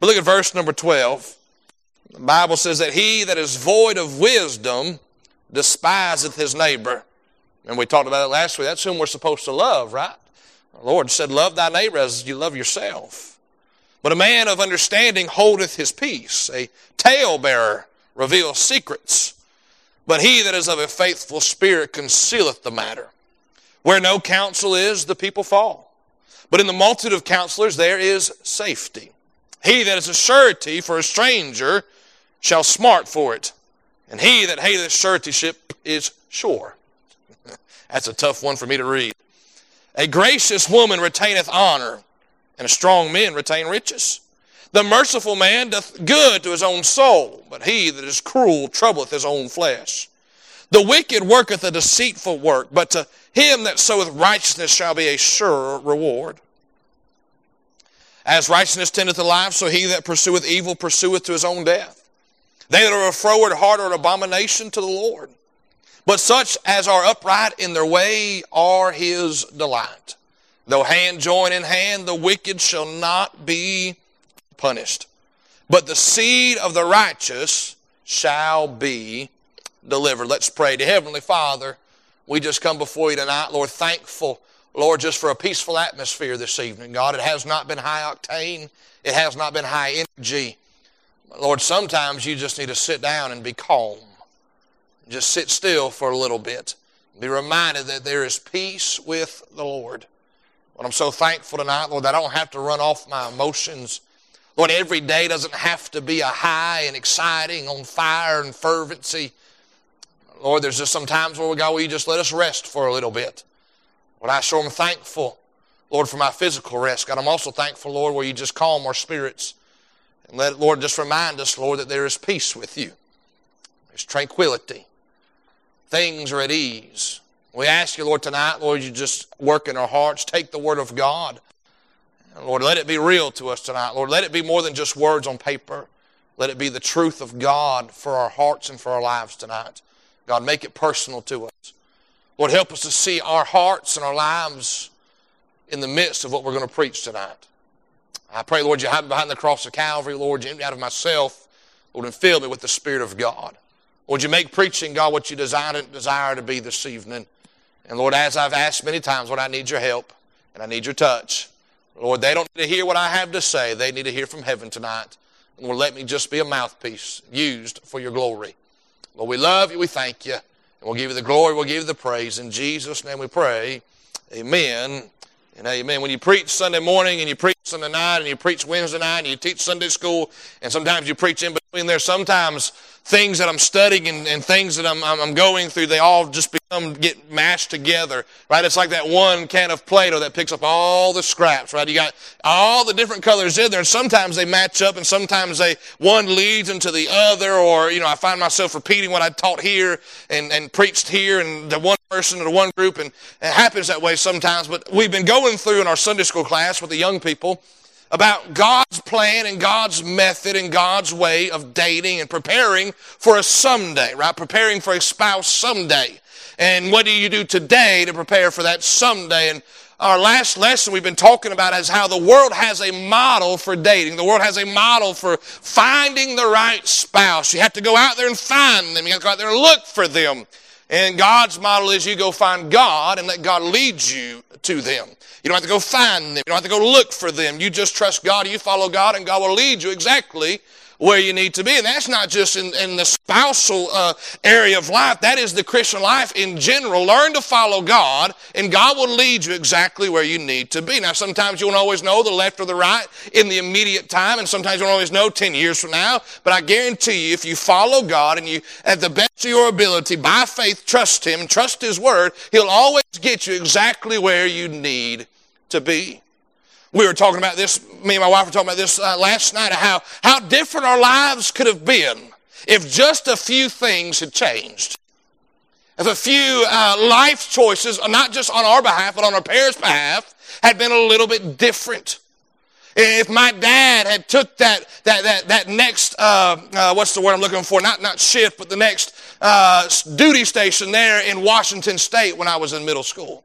But look at verse number 12. The Bible says that he that is void of wisdom despiseth his neighbor. And we talked about it last week. That's whom we're supposed to love, right? The Lord said, Love thy neighbor as you love yourself. But a man of understanding holdeth his peace. A talebearer reveals secrets. But he that is of a faithful spirit concealeth the matter. Where no counsel is, the people fall. But in the multitude of counselors there is safety. He that is a surety for a stranger shall smart for it. And he that hateth suretyship is sure. That's a tough one for me to read. A gracious woman retaineth honor, and a strong man retain riches. The merciful man doth good to his own soul, but he that is cruel troubleth his own flesh. The wicked worketh a deceitful work, but to him that soweth righteousness shall be a sure reward. As righteousness tendeth to life, so he that pursueth evil pursueth to his own death. They that are a froward heart are an abomination to the Lord. But such as are upright in their way are his delight. Though hand join in hand, the wicked shall not be punished. But the seed of the righteous shall be delivered. Let's pray to Heavenly Father. We just come before you tonight, Lord, thankful Lord, just for a peaceful atmosphere this evening. God, it has not been high octane. It has not been high energy. Lord, sometimes you just need to sit down and be calm. Just sit still for a little bit. Be reminded that there is peace with the Lord. Lord, I'm so thankful tonight, Lord, that I don't have to run off my emotions. Lord, every day doesn't have to be a high and exciting, on fire and fervency. Lord, there's just some times where we go, you just let us rest for a little bit? Lord, I sure am thankful, Lord, for my physical rest. God, I'm also thankful, Lord, where you just calm our spirits. And let, Lord, just remind us, Lord, that there is peace with you. There's tranquility. Things are at ease. We ask you, Lord, tonight, Lord, you just work in our hearts. Take the word of God. Lord, let it be real to us tonight. Lord, let it be more than just words on paper. Let it be the truth of God for our hearts and for our lives tonight. God, make it personal to us. Lord, help us to see our hearts and our lives in the midst of what we're going to preach tonight. I pray, Lord, you hide me behind the cross of Calvary. Lord, you empty out of myself, Lord, and fill me with the Spirit of God. Lord, you make preaching, God, what you desire, desire to be this evening. And Lord, as I've asked many times, Lord, I need your help and I need your touch. Lord, they don't need to hear what I have to say. They need to hear from heaven tonight. And Lord, let me just be a mouthpiece used for your glory. Lord, we love you. We thank you. We'll give you the glory, we'll give you the praise. In Jesus' name we pray. Amen and amen. When you preach Sunday morning and you preach Sunday night and you preach Wednesday night and you teach Sunday school and sometimes you preach in between there, sometimes things that I'm studying and, and things that I'm, I'm, going through, they all just become, get mashed together, right? It's like that one can of Play-Doh that picks up all the scraps, right? You got all the different colors in there and sometimes they match up and sometimes they, one leads into the other or, you know, I find myself repeating what I taught here and, and preached here and the one person or the one group and it happens that way sometimes, but we've been going through in our Sunday school class with the young people about God's plan and God's method and God's way of dating and preparing for a someday, right? Preparing for a spouse someday. And what do you do today to prepare for that someday? And our last lesson we've been talking about is how the world has a model for dating. The world has a model for finding the right spouse. You have to go out there and find them. You have to go out there and look for them. And God's model is you go find God and let God lead you to them. You don't have to go find them. You don't have to go look for them. You just trust God. You follow God and God will lead you exactly where you need to be. And that's not just in, in the spousal uh, area of life. That is the Christian life in general. Learn to follow God, and God will lead you exactly where you need to be. Now, sometimes you won't always know the left or the right in the immediate time, and sometimes you won't always know 10 years from now. But I guarantee you, if you follow God and you, at the best of your ability, by faith, trust Him, trust His Word, He'll always get you exactly where you need to be. We were talking about this, me and my wife were talking about this uh, last night, how, how different our lives could have been if just a few things had changed. If a few uh, life choices, not just on our behalf, but on our parents' behalf, had been a little bit different. If my dad had took that, that, that, that next, uh, uh, what's the word I'm looking for? Not, not shift, but the next uh, duty station there in Washington State when I was in middle school.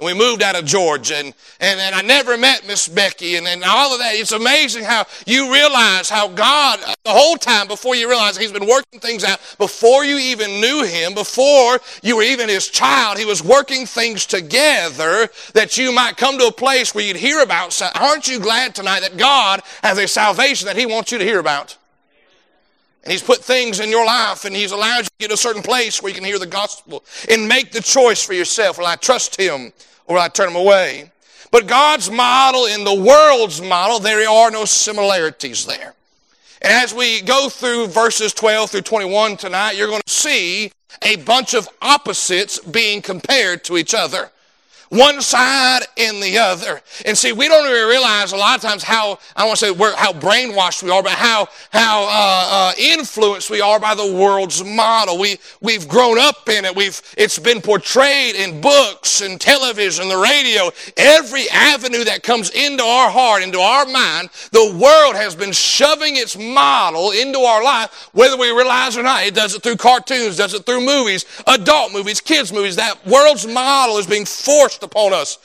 We moved out of Georgia, and, and, and I never met Miss Becky, and, and all of that. It's amazing how you realize how God, uh, the whole time before you realize He's been working things out, before you even knew Him, before you were even His child, He was working things together that you might come to a place where you'd hear about. Aren't you glad tonight that God has a salvation that He wants you to hear about? And He's put things in your life and He's allowed you to get to a certain place where you can hear the gospel and make the choice for yourself. Will I trust Him or will I turn Him away? But God's model and the world's model, there are no similarities there. And as we go through verses 12 through 21 tonight, you're going to see a bunch of opposites being compared to each other one side and the other. And see, we don't even realize a lot of times how, I don't want to say how brainwashed we are, but how, how uh, uh, influenced we are by the world's model. We, we've grown up in it. We've, it's been portrayed in books and television, the radio, every avenue that comes into our heart, into our mind, the world has been shoving its model into our life, whether we realize or not. It does it through cartoons, does it through movies, adult movies, kids movies. That world's model is being forced forced upon us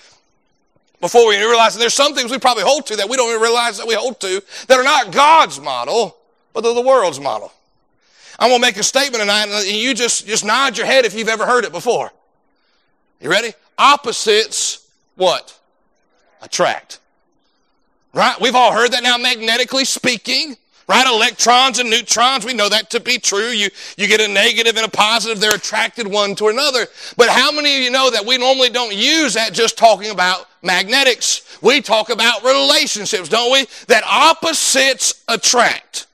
before we realize there's some things we probably hold to that we don't even realize that we hold to that are not God's model, but they're the world's model. I'm going to make a statement tonight and you just, just nod your head if you've ever heard it before. You ready? Opposites, what? Attract. Right? We've all heard that now magnetically speaking. Right? Electrons and neutrons, we know that to be true. You, you get a negative and a positive, they're attracted one to another. But how many of you know that we normally don't use that just talking about magnetics? We talk about relationships, don't we? That opposites attract.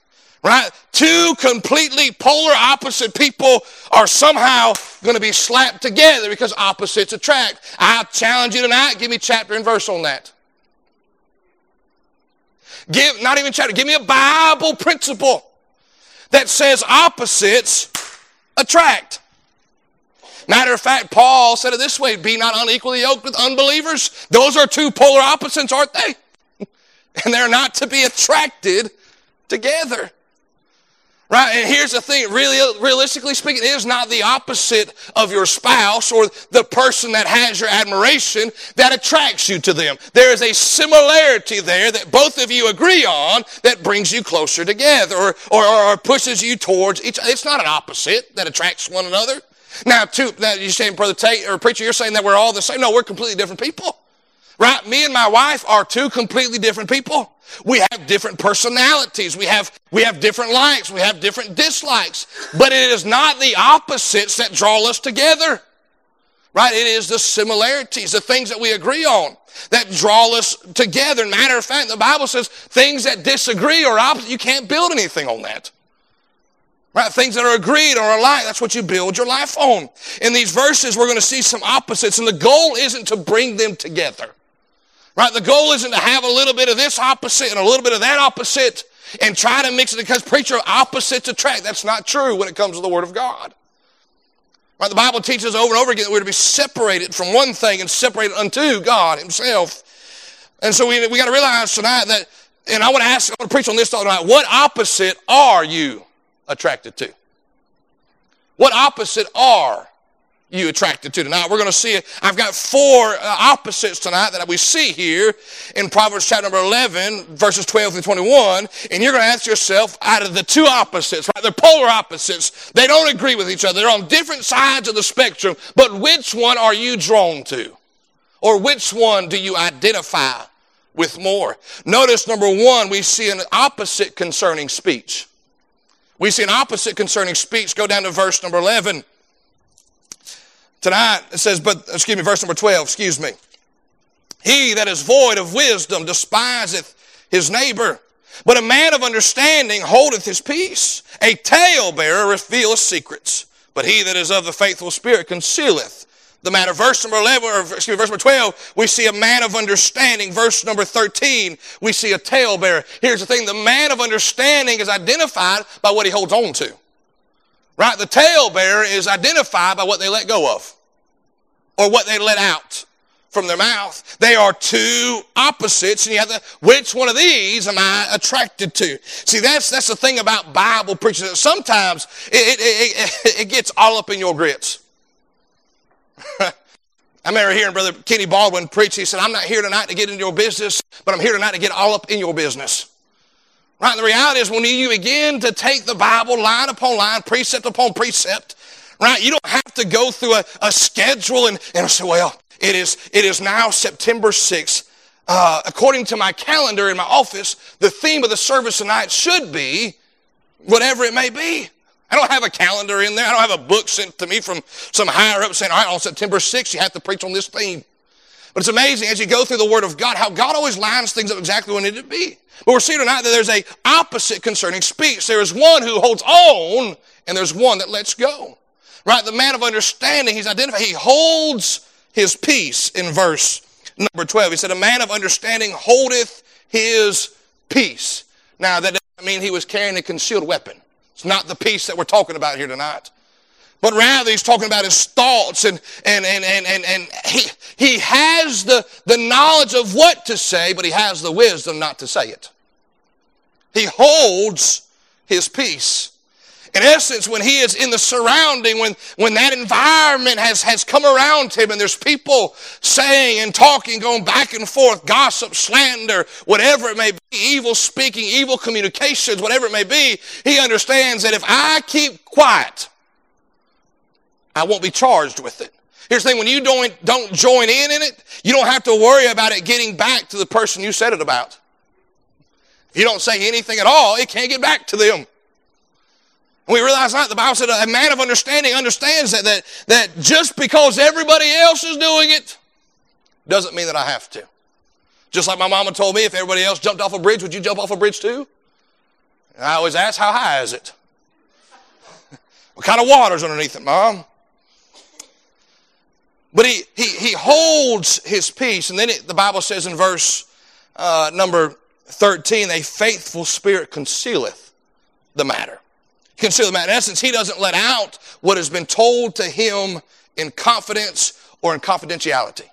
Right? Two completely polar opposite people are somehow going to be slapped together because opposites attract. I challenge you tonight, give me chapter and verse on that. Give, not even chapter, give me a Bible principle that says opposites attract. Matter of fact, Paul said it this way be not unequally yoked with unbelievers. Those are two polar opposites, aren't they? and they're not to be attracted together. Right? And here's the thing, really, realistically speaking, it is not the opposite of your spouse or the person that has your admiration that attracts you to them. There is a similarity there that both of you agree on that brings you closer together or, or, or pushes you towards each other. It's not an opposite that attracts one another. Now, two, that you're saying, Brother Tate, or preacher, you're saying that we're all the same. No, we're completely different people. Right? Me and my wife are two completely different people. We have different personalities. We have, we have different likes. We have different dislikes. But it is not the opposites that draw us together. Right? It is the similarities, the things that we agree on that draw us together. Matter of fact, the Bible says things that disagree or opposite, you can't build anything on that. Right? Things that are agreed or alike, that's what you build your life on. In these verses, we're going to see some opposites, and the goal isn't to bring them together. Right? The goal isn't to have a little bit of this opposite and a little bit of that opposite and try to mix it because preacher opposites attract. That's not true when it comes to the Word of God. Right? The Bible teaches over and over again that we're to be separated from one thing and separated unto God Himself. And so we, we got to realize tonight that, and I want to ask, I want to preach on this tonight. What opposite are you attracted to? What opposite are you attracted to tonight. We're going to see it. I've got four uh, opposites tonight that we see here in Proverbs chapter number 11, verses 12 through 21. And you're going to ask yourself, out of the two opposites, right? They're polar opposites. They don't agree with each other. They're on different sides of the spectrum. But which one are you drawn to? Or which one do you identify with more? Notice number one, we see an opposite concerning speech. We see an opposite concerning speech. Go down to verse number 11. Tonight it says, but, excuse me, verse number 12, excuse me. He that is void of wisdom despiseth his neighbor, but a man of understanding holdeth his peace. A talebearer revealeth secrets, but he that is of the faithful spirit concealeth the matter. Verse number 11, or excuse me, verse number 12, we see a man of understanding. Verse number 13, we see a talebearer. Here's the thing, the man of understanding is identified by what he holds on to. Right? The talebearer is identified by what they let go of or what they let out from their mouth. They are two opposites, and you have to, which one of these am I attracted to? See, that's, that's the thing about Bible preaching. Sometimes it, it, it, it gets all up in your grits. I remember hearing Brother Kenny Baldwin preach. He said, I'm not here tonight to get into your business, but I'm here tonight to get all up in your business. Right? The reality is when you begin to take the Bible line upon line, precept upon precept, right? You don't have to go through a, a schedule and, and say, well, it is, it is now September 6th. Uh, according to my calendar in my office, the theme of the service tonight should be whatever it may be. I don't have a calendar in there. I don't have a book sent to me from some higher up saying, all right, on September 6th, you have to preach on this theme. But it's amazing as you go through the Word of God, how God always lines things up exactly when it to be. But we're seeing tonight that there's a opposite concerning speech. There is one who holds on, and there's one that lets go. Right? The man of understanding, he's identified. He holds his peace in verse number 12. He said, A man of understanding holdeth his peace. Now, that doesn't mean he was carrying a concealed weapon. It's not the peace that we're talking about here tonight. But rather, he's talking about his thoughts and, and, and, and, and, and he, he has the, the knowledge of what to say, but he has the wisdom not to say it. He holds his peace. In essence, when he is in the surrounding, when, when that environment has, has come around him and there's people saying and talking, going back and forth, gossip, slander, whatever it may be, evil speaking, evil communications, whatever it may be, he understands that if I keep quiet, I won't be charged with it. Here's the thing, when you don't, don't join in in it, you don't have to worry about it getting back to the person you said it about. If you don't say anything at all, it can't get back to them. We realize that the Bible said a man of understanding understands that, that, that just because everybody else is doing it doesn't mean that I have to. Just like my mama told me, if everybody else jumped off a bridge, would you jump off a bridge too? And I always ask, how high is it? what kind of water's underneath it, mom? But he, he, he holds his peace. And then it, the Bible says in verse uh, number 13, a faithful spirit concealeth the matter conceal the matter. In essence, he doesn't let out what has been told to him in confidence or in confidentiality.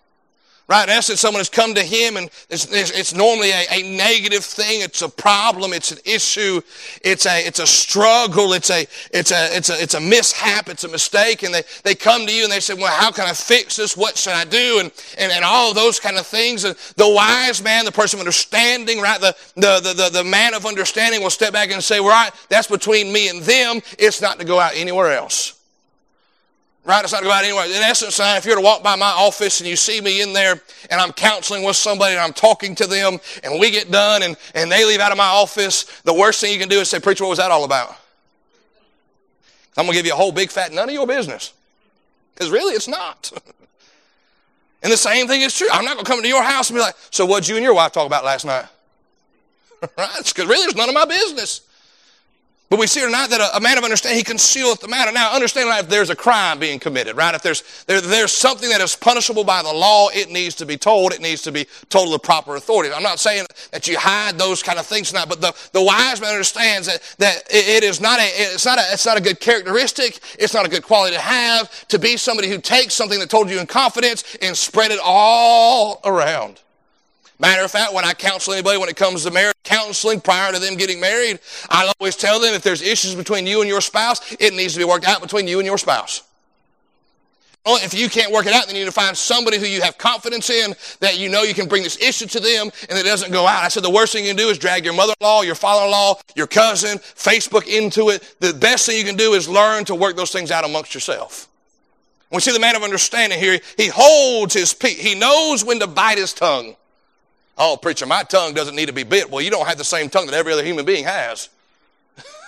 Right? In essence, someone has come to him and it's, it's normally a, a, negative thing. It's a problem. It's an issue. It's a, it's a struggle. It's a, it's a, it's a, it's a mishap. It's a mistake. And they, they come to you and they say, well, how can I fix this? What should I do? And, and, and all those kind of things. And the wise man, the person of understanding, right? The, the, the, the, the man of understanding will step back and say, right, that's between me and them. It's not to go out anywhere else. Right? It's not about anyway. In essence, if you were to walk by my office and you see me in there and I'm counseling with somebody and I'm talking to them and we get done and, and they leave out of my office, the worst thing you can do is say, Preacher, what was that all about? I'm going to give you a whole big fat none of your business. Because really, it's not. and the same thing is true. I'm not going to come into your house and be like, So what'd you and your wife talk about last night? right? Because really, it's none of my business. But we see tonight that a, a, man of understanding, he concealeth the matter. Now, understand if there's a crime being committed, right? If there's, there, there's something that is punishable by the law, it needs to be told. It needs to be told to the proper authority. I'm not saying that you hide those kind of things tonight, but the, the wise man understands that, that it, it is not a, it's not a, it's not a good characteristic. It's not a good quality to have to be somebody who takes something that told you in confidence and spread it all around. Matter of fact, when I counsel anybody when it comes to marriage counseling prior to them getting married, I always tell them if there's issues between you and your spouse, it needs to be worked out between you and your spouse. If you can't work it out, then you need to find somebody who you have confidence in that you know you can bring this issue to them and it doesn't go out. I said the worst thing you can do is drag your mother-in-law, your father-in-law, your cousin, Facebook into it. The best thing you can do is learn to work those things out amongst yourself. We see the man of understanding here. He holds his peace. He knows when to bite his tongue. Oh, preacher, my tongue doesn't need to be bit. Well, you don't have the same tongue that every other human being has.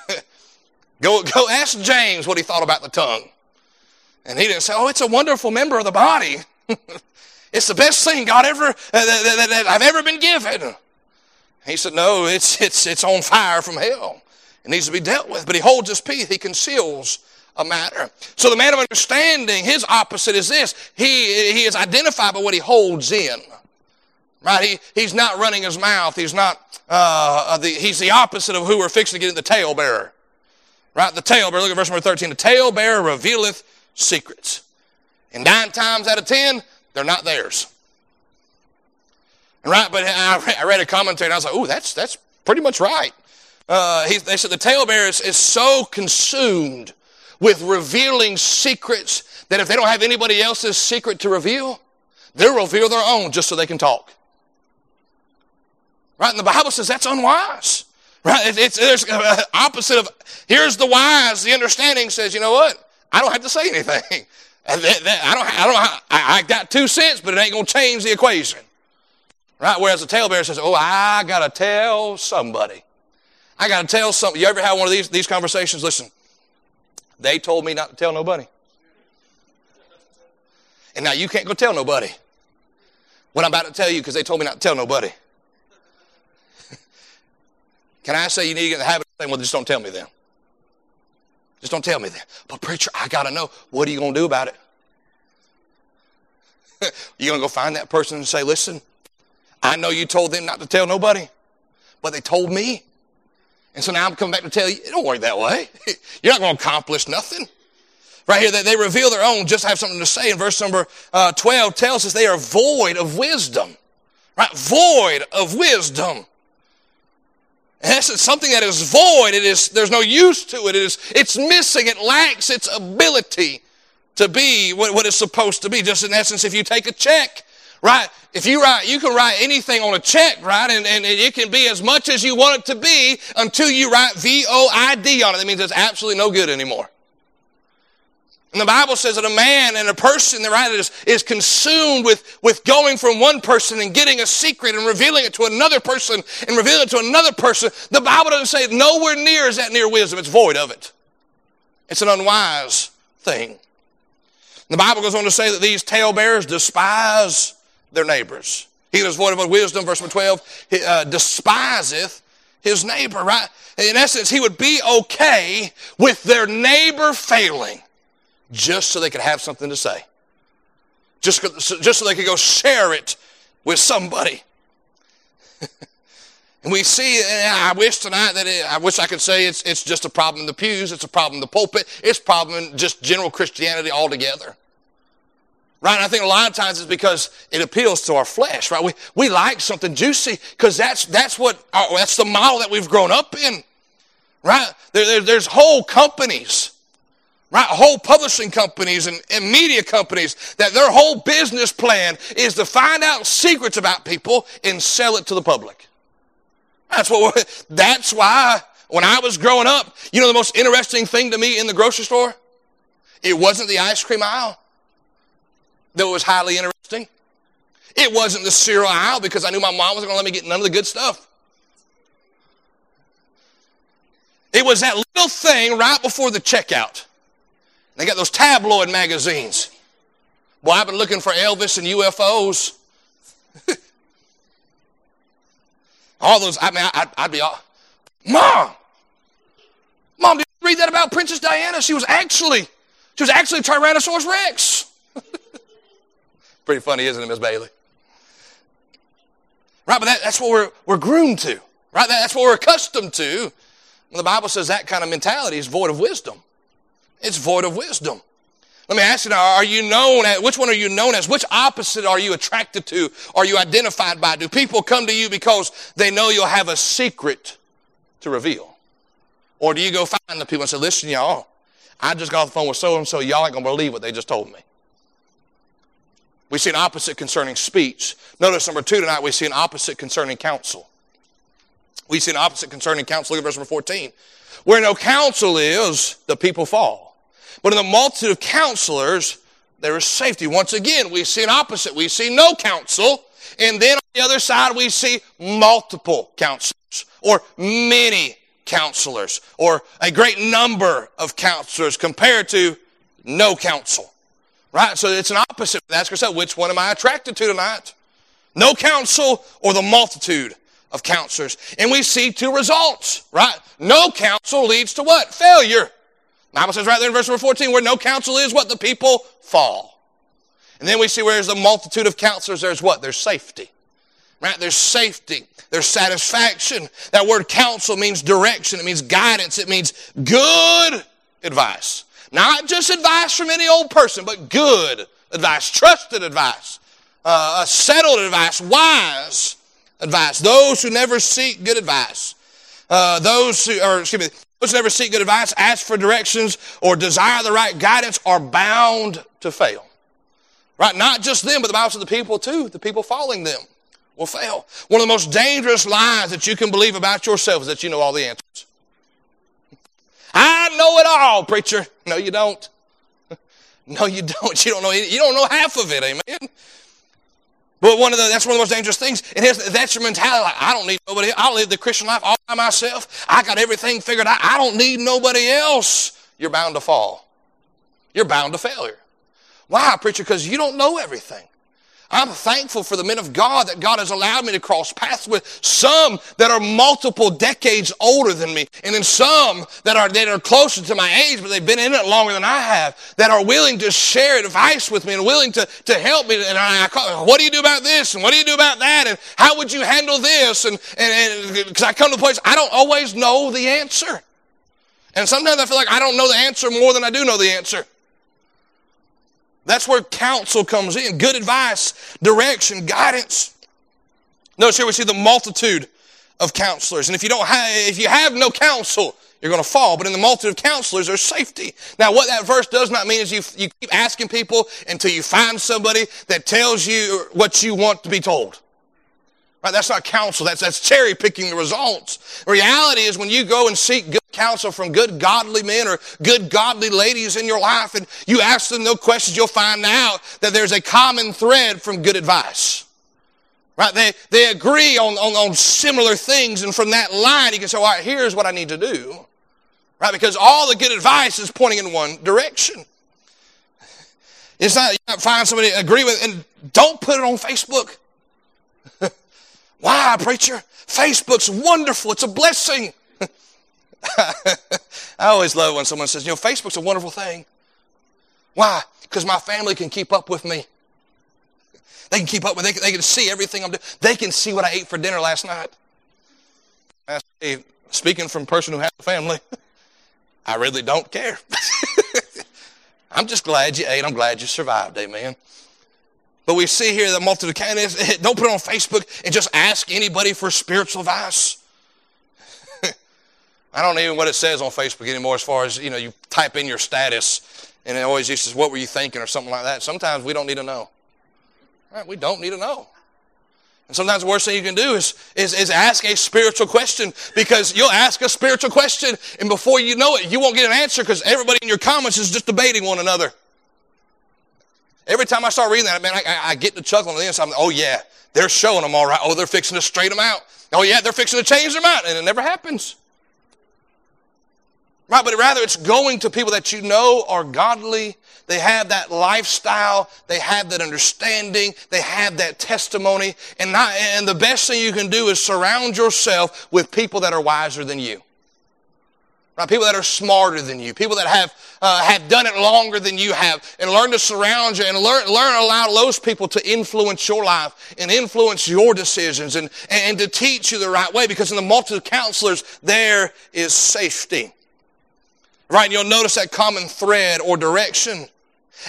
go, go ask James what he thought about the tongue. And he didn't say, oh, it's a wonderful member of the body. it's the best thing God ever, uh, that, that, that I've ever been given. He said, no, it's, it's, it's on fire from hell. It needs to be dealt with. But he holds his peace. He conceals a matter. So the man of understanding, his opposite is this. He, he is identified by what he holds in. Right? He, he's not running his mouth. He's not, uh, uh, the, he's the opposite of who we're fixing to get the talebearer. Right? The talebearer, look at verse number 13. The talebearer revealeth secrets. And nine times out of ten, they're not theirs. Right? But I read a commentary and I was like, oh, that's, that's pretty much right. Uh, he, they said the talebearer is, is so consumed with revealing secrets that if they don't have anybody else's secret to reveal, They'll reveal their own just so they can talk. Right? And the Bible says that's unwise. Right? It, it's there's uh, opposite of here's the wise. The understanding says, you know what? I don't have to say anything. I don't. I don't. I, I got two cents, but it ain't gonna change the equation. Right? Whereas the talebearer says, "Oh, I gotta tell somebody. I gotta tell somebody." You ever have one of these these conversations? Listen, they told me not to tell nobody, and now you can't go tell nobody what I'm about to tell you because they told me not to tell nobody. Can I say you need to get in the habit of saying, well, just don't tell me then. Just don't tell me then. But preacher, I got to know. What are you going to do about it? you going to go find that person and say, listen, I know you told them not to tell nobody, but they told me. And so now I'm coming back to tell you, it don't work that way. You're not going to accomplish nothing. Right here, they, they reveal their own, just have something to say. In verse number uh, 12 tells us they are void of wisdom. Right? Void of wisdom. Essence, something that is void, it is, there's no use to it. It is, it's missing. It lacks its ability to be what, what it's supposed to be. Just in essence, if you take a check, right? If you write, you can write anything on a check, right? And, and it can be as much as you want it to be until you write V-O-I-D on it. That means it's absolutely no good anymore. And the Bible says that a man and a person, right, is, is consumed with, with going from one person and getting a secret and revealing it to another person and revealing it to another person. The Bible doesn't say nowhere near is that near wisdom. It's void of it. It's an unwise thing. The Bible goes on to say that these talebearers despise their neighbors. He that is void of wisdom, verse 12, he, uh, despiseth his neighbor, right? In essence, he would be okay with their neighbor failing just so they could have something to say. Just, just so they could go share it with somebody. and we see, eh, I wish tonight that it, I wish I could say it's, it's just a problem in the pews, it's a problem in the pulpit, it's a problem in just general Christianity altogether. Right? And I think a lot of times it's because it appeals to our flesh, right? We, we like something juicy because that's, that's what, our, that's the model that we've grown up in. Right? There, there, there's whole companies right? Whole publishing companies and, and media companies that their whole business plan is to find out secrets about people and sell it to the public. That's what. That's why when I was growing up, you know the most interesting thing to me in the grocery store, it wasn't the ice cream aisle, it was highly interesting. It wasn't the cereal aisle because I knew my mom wasn't going to let me get none of the good stuff. It was that little thing right before the checkout. They got those tabloid magazines. Boy, I've been looking for Elvis and UFOs. all those, I mean, I, would be all, Mom! Mom, did you read that about Princess Diana? She was actually, she was actually Tyrannosaurus Rex. Pretty funny, isn't it, Miss Bailey? Right, but that, that's what we're, we're groomed to. Right? That, that's what we're accustomed to. When the Bible says that kind of mentality is void of wisdom. It's void of wisdom. Let me ask you now, are you known as, which one are you known as? Which opposite are you attracted to? Are you identified by? Do people come to you because they know you'll have a secret to reveal? Or do you go find the people and say, listen, y'all, I just got off the phone with so and so, y'all ain't gonna believe what they just told me. We see an opposite concerning speech. Notice number two tonight, we see an opposite concerning counsel. We see an opposite concerning counsel. Look at verse number 14. Where no counsel is, the people fall. But in the multitude of counselors, there is safety. Once again, we see an opposite. We see no counsel. And then on the other side, we see multiple counselors or many counselors or a great number of counselors compared to no counsel. Right? So it's an opposite. Ask yourself, which one am I attracted to tonight? No counsel or the multitude of counselors. And we see two results, right? No counsel leads to what? Failure. Bible says right there in verse number 14, where no counsel is, what? The people fall. And then we see where there's a multitude of counselors, there's what? There's safety. Right? There's safety. There's satisfaction. That word counsel means direction. It means guidance. It means good advice. Not just advice from any old person, but good advice, trusted advice, uh, settled advice, wise advice. Those who never seek good advice. Uh, those who, or excuse me, those who never seek good advice, ask for directions, or desire the right guidance are bound to fail. Right? Not just them, but the Bible says the people too, the people following them will fail. One of the most dangerous lies that you can believe about yourself is that you know all the answers. I know it all, preacher. No, you don't. No, you don't. You don't know. You don't know half of it. Amen. But one of the that's one of the most dangerous things. And that's your mentality. Like, I don't need nobody. I'll live the Christian life all by myself. I got everything figured out. I don't need nobody else. You're bound to fall. You're bound to failure. Why, preacher? Because you don't know everything. I'm thankful for the men of God that God has allowed me to cross paths with some that are multiple decades older than me, and then some that are that are closer to my age, but they've been in it longer than I have, that are willing to share advice with me and willing to, to help me. And I, I call, what do you do about this? And what do you do about that? And how would you handle this? And and because I come to a place I don't always know the answer, and sometimes I feel like I don't know the answer more than I do know the answer. That's where counsel comes in. Good advice, direction, guidance. Notice here we see the multitude of counselors. And if you don't have, if you have no counsel, you're going to fall. But in the multitude of counselors, there's safety. Now, what that verse does not mean is you, you keep asking people until you find somebody that tells you what you want to be told. Right? That's not counsel. That's, that's cherry picking the results. Reality is when you go and seek good counsel from good godly men or good godly ladies in your life and you ask them no questions, you'll find out that there's a common thread from good advice. Right? They, they agree on, on, on similar things and from that line you can say, all right, here's what I need to do. Right? Because all the good advice is pointing in one direction. It's not, you not find somebody to agree with, and don't put it on Facebook. Why, preacher? Facebook's wonderful. It's a blessing. I always love when someone says, you know, Facebook's a wonderful thing. Why? Because my family can keep up with me. They can keep up with me. They can, they can see everything I'm doing. They can see what I ate for dinner last night. Speaking from a person who has a family, I really don't care. I'm just glad you ate. I'm glad you survived. Amen. But we see here that candidates. Don't put it on Facebook and just ask anybody for spiritual advice. I don't even know what it says on Facebook anymore as far as, you know, you type in your status and it always used to, what were you thinking or something like that. Sometimes we don't need to know. Right? We don't need to know. And sometimes the worst thing you can do is, is, is ask a spiritual question because you'll ask a spiritual question and before you know it, you won't get an answer because everybody in your comments is just debating one another. Every time I start reading that, man, I, I get to chuckle on the inside. I'm like, oh, yeah, they're showing them all right. Oh, they're fixing to straighten them out. Oh, yeah, they're fixing to change them out. And it never happens. Right, but rather it's going to people that you know are godly. They have that lifestyle. They have that understanding. They have that testimony. And, not, and the best thing you can do is surround yourself with people that are wiser than you. Right? People that are smarter than you, people that have, uh, have done it longer than you have, and learn to surround you and learn, learn allow those people to influence your life and influence your decisions and, and to teach you the right way because in the multitude of counselors, there is safety. Right? And you'll notice that common thread or direction.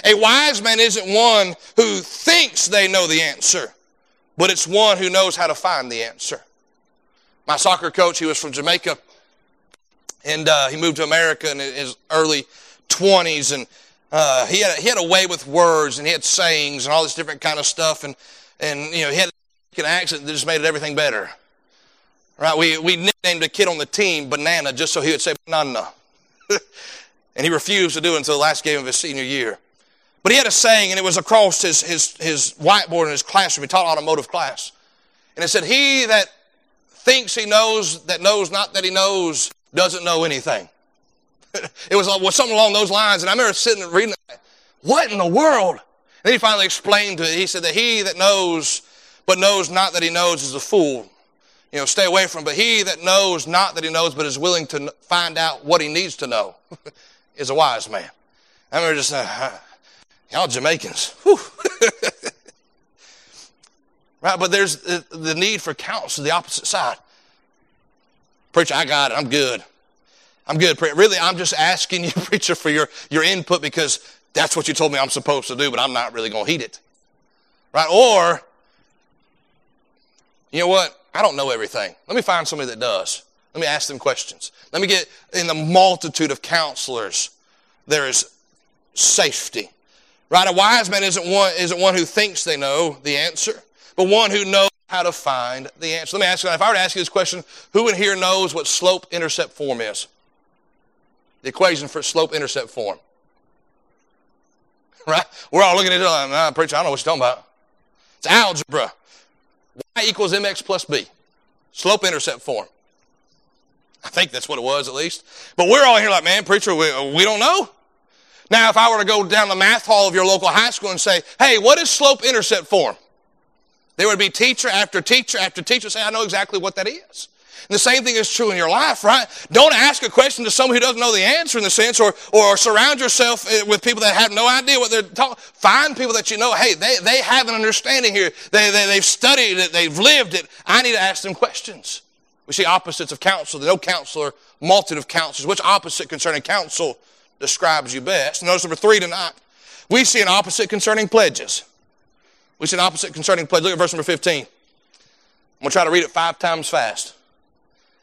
A wise man isn't one who thinks they know the answer, but it's one who knows how to find the answer. My soccer coach, he was from Jamaica and uh, he moved to America in his early 20s, and uh, he had he had a way with words, and he had sayings and all this different kind of stuff, and and you know he had an accent that just made everything better. Right? We we nicknamed a kid on the team Banana just so he would say banana, and he refused to do it until the last game of his senior year. But he had a saying, and it was across his his his whiteboard in his classroom. He taught automotive class, and it said, "He that thinks he knows that knows not that he knows doesn't know anything. it was, uh, was something along those lines, and I remember sitting and reading. What in the world? And then he finally explained to it. He said that he that knows, but knows not that he knows, is a fool. You know, stay away from. But he that knows not that he knows, but is willing to find out what he needs to know, is a wise man. I remember just, uh, y'all Jamaicans. right, but there's the need for counsel, the opposite side. Preacher, I got it. I'm good. I'm good. Really, I'm just asking you, preacher, for your, your input because that's what you told me I'm supposed to do, but I'm not really going to heed it. Right? Or, you know what? I don't know everything. Let me find somebody that does. Let me ask them questions. Let me get in the multitude of counselors, there is safety. Right? A wise man isn't one, isn't one who thinks they know the answer, but one who knows how to find the answer. Let me ask you, if I were to ask you this question, who in here knows what slope intercept form is? The equation for slope intercept form. Right? We're all looking at it like, nah, preacher, I don't know what you're talking about. It's algebra. Y equals mx plus b. Slope intercept form. I think that's what it was at least. But we're all here like, man, preacher, we, uh, we don't know. Now, if I were to go down the math hall of your local high school and say, hey, what is slope intercept form? There would be teacher after teacher after teacher say, I know exactly what that is. And the same thing is true in your life, right? Don't ask a question to someone who doesn't know the answer in the sense, or, or surround yourself eh, with people that have no idea what they're talking. Find people that you know, hey, they, they have an understanding here. They, they, they've studied it, they've lived it. I need to ask them questions. We see opposites of counsel. No counselor, multitude of counselors. Which opposite concerning counsel describes you best? Notice number three tonight. We see an opposite concerning pledges. We see an opposite concerning pledges. Look at verse number 15. I'm going to try to read it five times fast.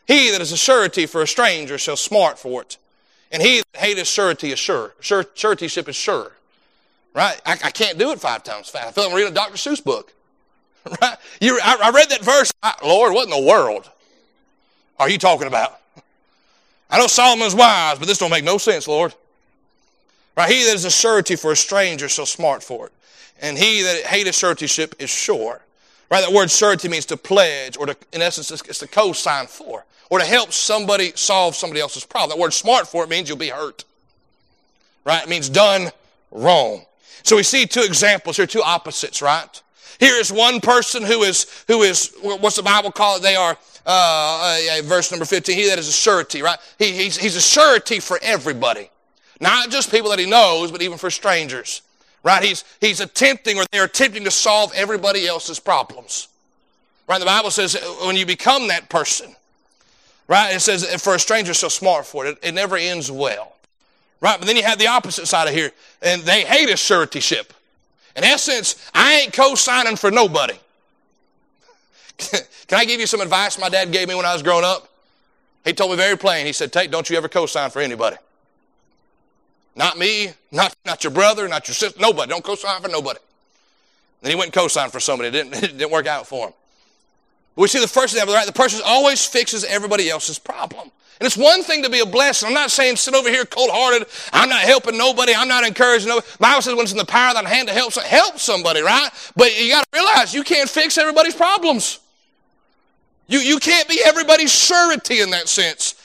He that is a surety for a stranger shall smart for it. And he that hateth surety is sure. sure suretyship is sure. Right? I, I, can't do it five times fast. I feel like I'm reading a Dr. Seuss book. Right? You, I, I read that verse. I, Lord, what in the world are you talking about? I know Solomon's wise, but this don't make no sense, Lord. Right? He that is a surety for a stranger shall smart for it. And he that hateth suretyship is sure. Right? That word surety means to pledge, or to, in essence, it's to co-sign for or to help somebody solve somebody else's problem. That word smart for it means you'll be hurt. Right? It means done wrong. So we see two examples here, two opposites, right? Here is one person who is, who is, what's the Bible call it? They are, uh, uh, verse number 15, he that is a surety, right? He, he's, he's a surety for everybody. Not just people that he knows, but even for strangers. Right? He's, he's attempting or they're attempting to solve everybody else's problems. Right? The Bible says when you become that person, Right? It says, for a stranger so smart for it. It never ends well. Right? But then you have the opposite side of here. And they hate a suretyship. In essence, I ain't co-signing for nobody. Can I give you some advice my dad gave me when I was growing up? He told me very plain. He said, Tate, don't you ever co-sign for anybody. Not me, not, not your brother, not your sister, nobody. Don't co-sign for nobody. Then he went and co-signed for somebody. It didn't, it didn't work out for him. We see the first example, right? The person always fixes everybody else's problem. And it's one thing to be a blessing. I'm not saying sit over here cold hearted. I'm not helping nobody. I'm not encouraging nobody. Bible says when it's in the power of thy hand to help, help somebody, right? But you got to realize you can't fix everybody's problems. You, you can't be everybody's surety in that sense.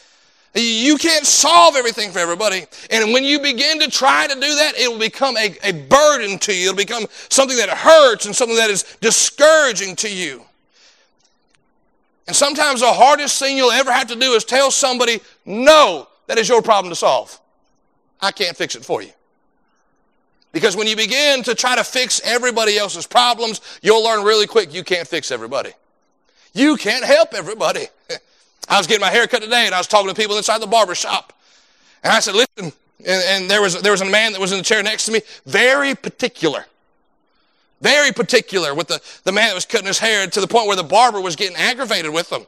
You can't solve everything for everybody. And when you begin to try to do that, it will become a, a burden to you. It'll become something that hurts and something that is discouraging to you. And sometimes the hardest thing you'll ever have to do is tell somebody, no, that is your problem to solve. I can't fix it for you. Because when you begin to try to fix everybody else's problems, you'll learn really quick you can't fix everybody. You can't help everybody. I was getting my hair cut today and I was talking to people inside the barber shop. And I said, listen, and, and there was there was a man that was in the chair next to me, very particular. Very particular with the, the man that was cutting his hair to the point where the barber was getting aggravated with him.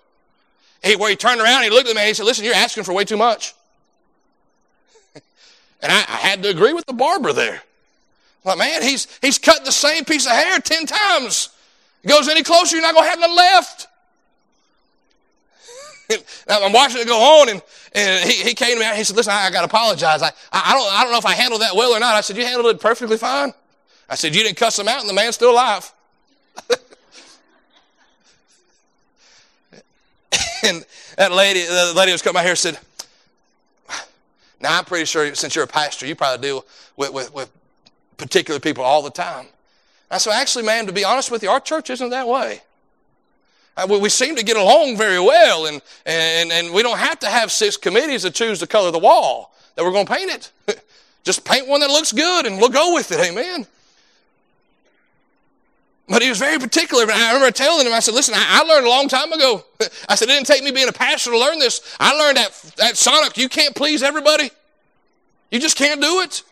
He, where he turned around, he looked at the man, he said, listen, you're asking for way too much. and I, I, had to agree with the barber there. Well, man, he's, he's cut the same piece of hair 10 times. He goes any closer, you're not going to have nothing left. I'm watching it go on, and, and he, he came to me and he said, listen, I, I got to apologize. I, I, don't, I don't know if I handled that well or not. I said, you handled it perfectly fine. I said, You didn't cuss him out, and the man's still alive. and that lady, the lady was cutting my hair said, Now, I'm pretty sure since you're a pastor, you probably deal with, with, with particular people all the time. I said, Actually, ma'am, to be honest with you, our church isn't that way. Uh, we, we seem to get along very well, and, and, and we don't have to have six committees to choose the color of the wall that we're going to paint it. Just paint one that looks good and we'll go with it. Amen. But he was very particular. And I remember telling him, I said, listen, I, learned a long time ago. I said, it didn't take me being a pastor to learn this. I learned at, at Sonic, you can't please everybody. You just can't do it.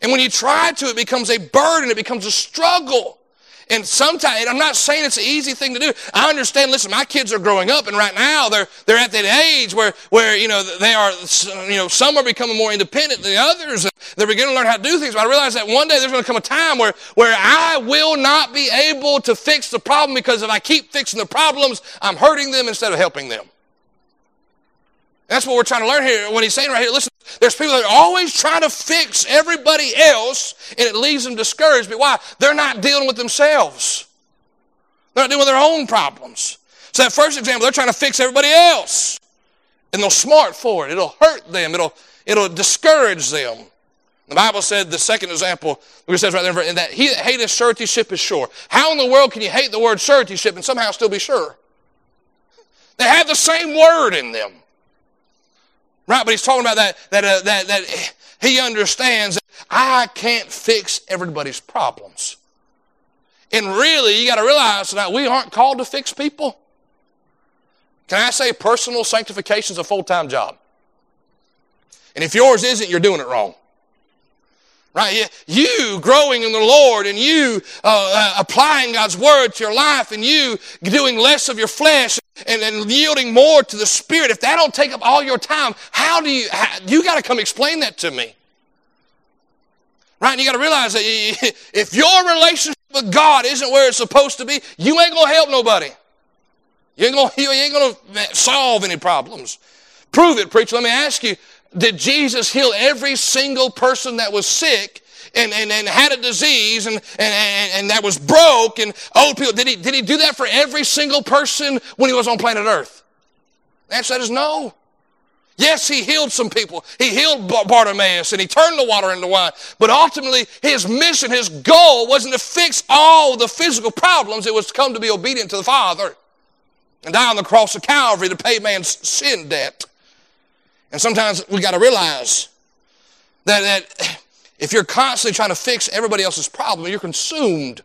And when you try to, it becomes a burden. It becomes a struggle. And sometimes, and I'm not saying it's an easy thing to do. I understand, listen, my kids are growing up and right now they're, they're at that age where, where, you know, they are, you know, some are becoming more independent than others. And they're beginning to learn how to do things. But I realize that one day there's going to come a time where, where I will not be able to fix the problem because if I keep fixing the problems, I'm hurting them instead of helping them. That's what we're trying to learn here. When he's saying right here, listen, there's people that are always trying to fix everybody else, and it leaves them discouraged. But why? They're not dealing with themselves. They're not dealing with their own problems. So that first example, they're trying to fix everybody else. And they'll smart for it. It'll hurt them. It'll, it'll discourage them. The Bible said the second example, it says right there, in that he that hateth suretyship is sure. How in the world can you hate the word suretyship and somehow still be sure? They have the same word in them. Right? But he's talking about that, that, uh, that, that he understands that I can't fix everybody's problems. And really, you got to realize that we aren't called to fix people. Can I say personal sanctification is a full time job? And if yours isn't, you're doing it wrong. Right? You growing in the Lord and you uh, uh, applying God's word to your life and you doing less of your flesh and, and yielding more to the Spirit, if that don't take up all your time, how do you, how, you got to come explain that to me. Right? And you got to realize that if your relationship with God isn't where it's supposed to be, you ain't to help nobody. You ain't going you ain't to solve any problems. Prove it, preacher. Let me ask you, did Jesus heal every single person that was sick and, and, and had a disease and, and, and that was broke and old people? Did he, did he do that for every single person when he was on planet Earth? The answer is no. Yes, he healed some people. He healed Bartimaeus and he turned the water into wine. But ultimately, his mission, his goal wasn't to fix all the physical problems. It was to come to be obedient to the Father and die on the cross of Calvary to pay man's sin debt. And sometimes we got to realize that, that if you're constantly trying to fix everybody else's problem, you're consumed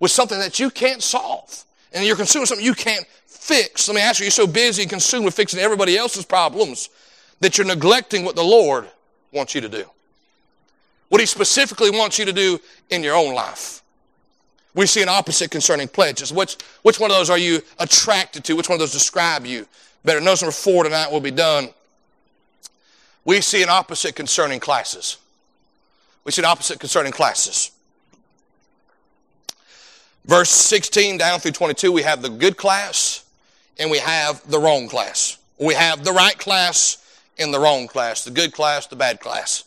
with something that you can't solve. And you're consumed with something you can't fix. Let me ask you, you're so busy and consumed with fixing everybody else's problems that you're neglecting what the Lord wants you to do. What He specifically wants you to do in your own life. We see an opposite concerning pledges. Which, which one of those are you attracted to? Which one of those describe you better? Notice number four tonight will be done we see an opposite concerning classes. We see an opposite concerning classes. Verse 16 down through 22, we have the good class and we have the wrong class. We have the right class and the wrong class, the good class, the bad class.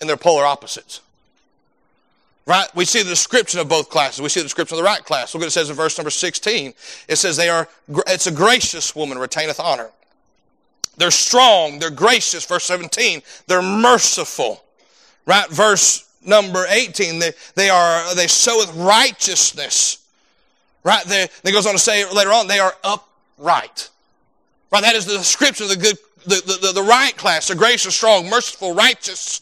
And they're polar opposites. Right? We see the description of both classes. We see the description of the right class. Look what it says in verse number 16. It says they are, it's a gracious woman retaineth honor. They're strong. They're gracious. Verse 17. They're merciful. Right? Verse number 18. They, they are, they soweth righteousness. Right? They, they goes on to say later on, they are upright. Right? That is the description of the good, the, the, the, right class. They're gracious, strong, merciful, righteous,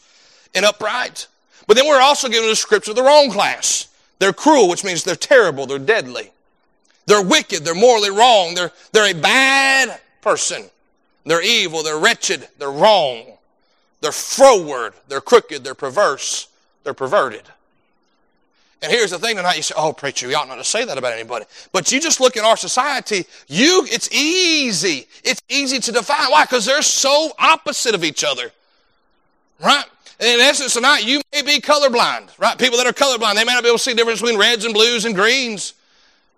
and upright. But then we're also given a description of the wrong class. They're cruel, which means they're terrible, they're deadly. They're wicked, they're morally wrong, they're, they're a bad person. They're evil, they're wretched, they're wrong, they're froward, they're crooked, they're perverse, they're perverted. And here's the thing tonight, you say, oh, preacher, you ought not to say that about anybody. But you just look in our society, you, it's easy. It's easy to define. Why? Because they're so opposite of each other. Right? In essence, tonight, you may be colorblind. Right? People that are colorblind, they may not be able to see the difference between reds and blues and greens.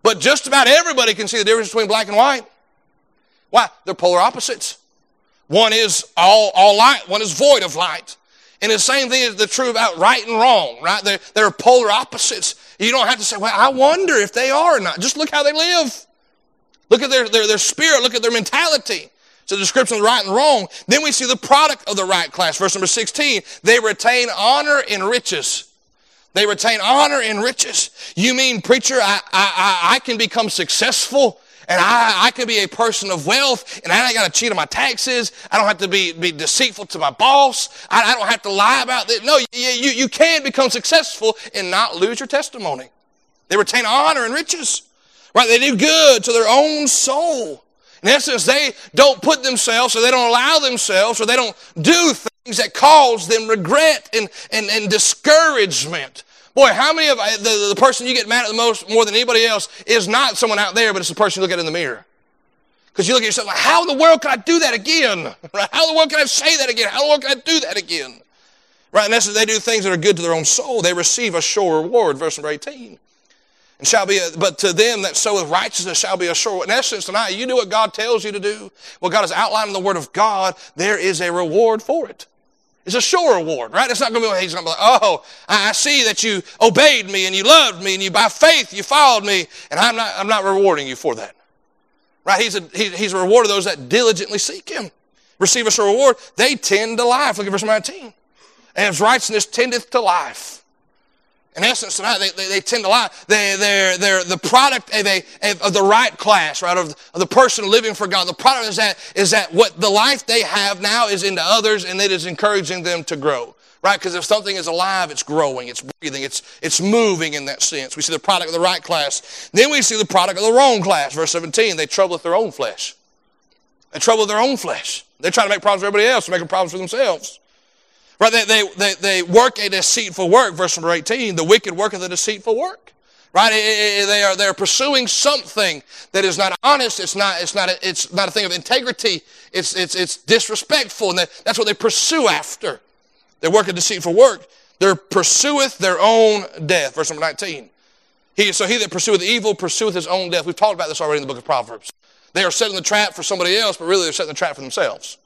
But just about everybody can see the difference between black and white. Why? They're polar opposites. One is all, all light, one is void of light. And the same thing is the true about right and wrong, right? They're, they're polar opposites. You don't have to say, well, I wonder if they are or not. Just look how they live. Look at their, their, their spirit, look at their mentality. It's a description of right and wrong. Then we see the product of the right class. Verse number 16. They retain honor and riches. They retain honor and riches. You mean, preacher, I, I, I can become successful and I, I can be a person of wealth and I ain't got to cheat on my taxes. I don't have to be, be deceitful to my boss. I, I don't have to lie about it. No, you, you, you can become successful and not lose your testimony. They retain honor and riches. Right? They do good to their own soul. In essence, they don't put themselves or they don't allow themselves or they don't do things that cause them regret and, and, and discouragement. Boy, how many of the, the person you get mad at the most more than anybody else is not someone out there, but it's the person you look at in the mirror. Because you look at yourself like, how in the world can I do that again? Right? How in the world can I say that again? How in the world can I do that again? Right? And essence, they do things that are good to their own soul. They receive a sure reward, verse number 18. And shall be, a, but to them that soweth righteousness shall be a sure. In essence, tonight, you do what God tells you to do, what God has outlined in the Word of God, there is a reward for it. It's a sure reward, right? It's not going to be, he's going to be like, oh, I see that you obeyed me and you loved me and you, by faith, you followed me, and I'm not, I'm not rewarding you for that. Right? He's a, he, he's a reward of those that diligently seek him. Receive us a reward. They tend to life. Look at verse 19. And his righteousness tendeth to life. In essence, tonight, they, they, they, tend to lie. They, they're, they're the product of, a, of the right class, right? Of, of the person living for God. The product is that, is that what the life they have now is into others and it is encouraging them to grow. Right? Because if something is alive, it's growing, it's breathing, it's, it's moving in that sense. We see the product of the right class. Then we see the product of the wrong class. Verse 17, they trouble their own flesh. They trouble their own flesh. They try to make problems for everybody else, making problems for themselves. Right? They, they, they, they work a deceitful work. Verse number 18, the wicked worketh a deceitful work. Right? They are, they're pursuing something that is not honest. It's not, it's not, a, it's not a thing of integrity. It's, it's, it's disrespectful. And that's what they pursue after. They work a deceitful work. They pursueth their own death. Verse number 19. He, so he that pursueth evil pursueth his own death. We've talked about this already in the book of Proverbs. They are setting the trap for somebody else, but really they're setting the trap for themselves.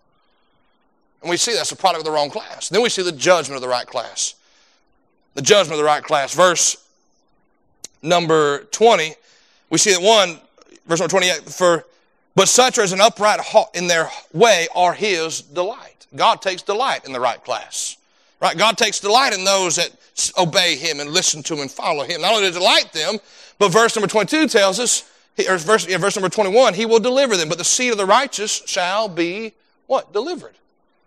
And we see that's the product of the wrong class. Then we see the judgment of the right class. The judgment of the right class. Verse number 20, we see that one, verse number 28, for, but such as an upright heart in their way are his delight. God takes delight in the right class. Right? God takes delight in those that obey him and listen to him and follow him. Not only to delight them, but verse number 22 tells us, or verse, yeah, verse number 21, he will deliver them, but the seed of the righteous shall be what? Delivered.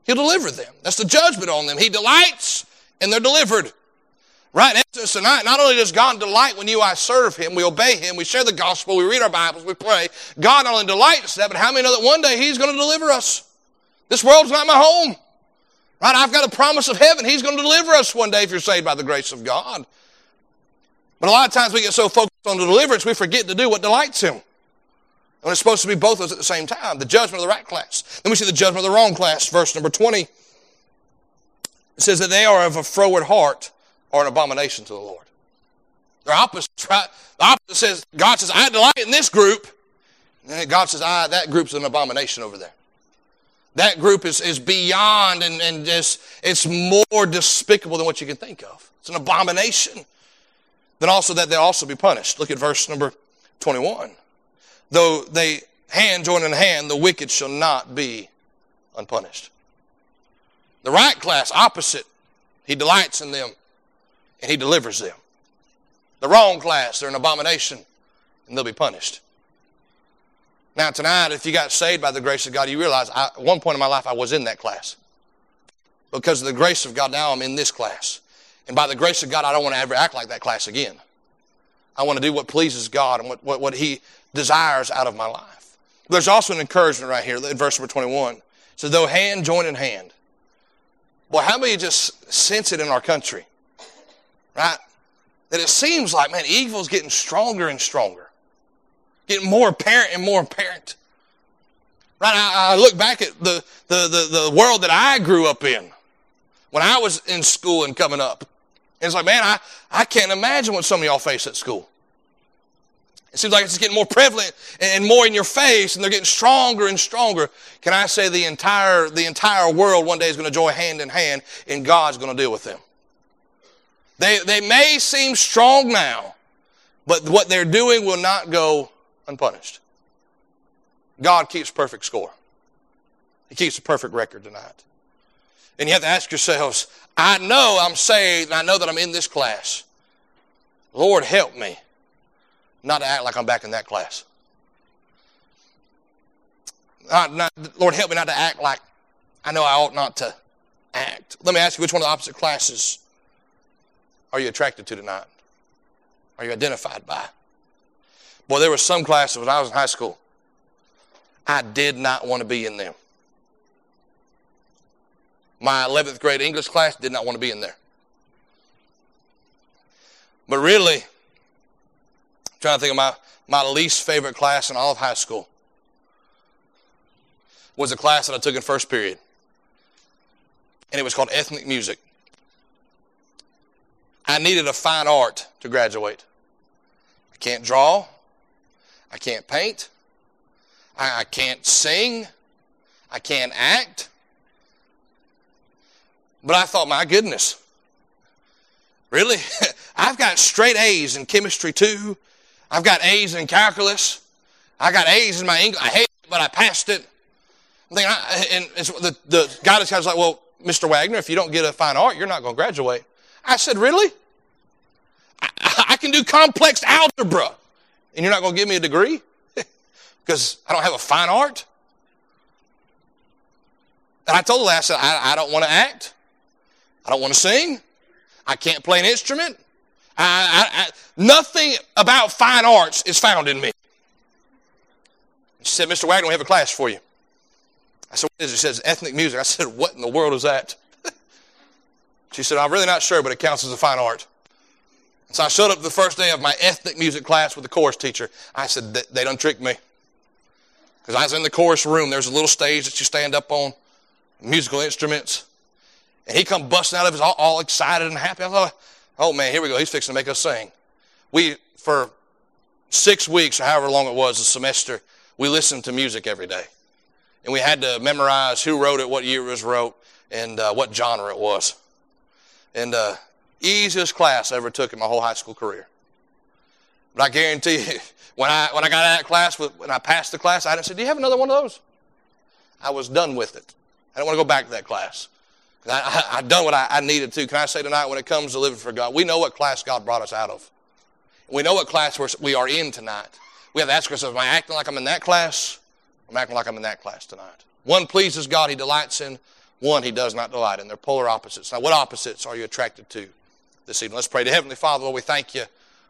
He'll deliver them. That's the judgment on them. He delights and they're delivered. Right? So not, not only does God delight when you I serve Him, we obey Him, we share the gospel, we read our Bibles, we pray. God not only delights that, but how many know that one day He's going to deliver us? This world's not my home. Right? I've got a promise of heaven. He's going to deliver us one day if you're saved by the grace of God. But a lot of times we get so focused on the deliverance, we forget to do what delights Him. And it's supposed to be both of us at the same time. The judgment of the right class. Then we see the judgment of the wrong class. Verse number 20. It says that they are of a froward heart or an abomination to the Lord. They're right? The opposite says, God says, I delight in this group. And God says, I, that group's an abomination over there. That group is, is beyond and, and just, it's more despicable than what you can think of. It's an abomination. Then also that they'll also be punished. Look at verse number 21 though they hand join in hand, the wicked shall not be unpunished. The right class, opposite, he delights in them and he delivers them. The wrong class, they're an abomination and they'll be punished. Now, tonight, if you got saved by the grace of God, you realize I, at one point in my life I was in that class. Because of the grace of God, now I'm in this class. And by the grace of God, I don't want to ever act like that class again. I want to do what pleases God and what, what, what He desires out of my life. There's also an encouragement right here in verse number 21. It says, though hand join in hand. Well, how many just sense it in our country? Right? That it seems like, man, evil's getting stronger and stronger. Getting more apparent and more apparent. Right? I, I look back at the, the, the, the world that I grew up in when I was in school and coming up. And it's like, man, I, I can't imagine what some of y'all face at school. It seems like it's getting more prevalent and more in your face, and they're getting stronger and stronger. Can I say the entire, the entire world one day is going to join hand in hand, and God's going to deal with them? They, they may seem strong now, but what they're doing will not go unpunished. God keeps perfect score. He keeps a perfect record tonight. And you have to ask yourselves, I know I'm saved, and I know that I'm in this class. Lord, help me not to act like I'm back in that class. Not, not, Lord, help me not to act like I know I ought not to act. Let me ask you, which one of the opposite classes are you attracted to tonight? Are you identified by? Boy, there were some classes when I was in high school. I did not want to be in them. My 11th grade English class did not want to be in there. But really, trying to think of my, my least favorite class in all of high school was a class that I took in first period. And it was called ethnic music. I needed a fine art to graduate. I can't draw. I can't paint. I, I can't sing. I can't act. But I thought, my goodness, really? I've got straight A's in chemistry too. I've got A's in calculus. I got A's in my English. I hate it, but I passed it. I, and the, the guidance was like, well, Mr. Wagner, if you don't get a fine art, you're not going to graduate. I said, really? I, I can do complex algebra, and you're not going to give me a degree? because I don't have a fine art? And I told her, I said, I, I don't want to act. I don't want to sing. I can't play an instrument. I, I, nothing about fine arts is found in me. She said, Mr. Wagner, we have a class for you. I said, what is it? She says, ethnic music. I said, what in the world is that? she said, I'm really not sure, but it counts as a fine art. So I showed up the first day of my ethnic music class with the chorus teacher. I said, they done tricked me. Because I was in the chorus room. There's a little stage that you stand up on, musical instruments. And he come busting out of his all, all excited and happy. I thought, oh man, here we go. He's fixing to make us sing. We, for six weeks or however long it was, a semester, we listened to music every day. And we had to memorize who wrote it, what year it was wrote, and uh, what genre it was. And uh, easiest class I ever took in my whole high school career. But I guarantee you, when I, when I got out of class, when I passed the class, I didn't say, do you have another one of those? I was done with it. I don't want to go back to that class. I, I, I done what I, I needed to. Can I say tonight, when it comes to living for God, we know what class God brought us out of. We know what class we're, we are in tonight. We have to ask ourselves, am I acting like I'm in that class? I'm acting like I'm in that class tonight. One pleases God, he delights in. One he does not delight in. They're polar opposites. Now, what opposites are you attracted to this evening? Let's pray to Heavenly Father, Lord, we thank you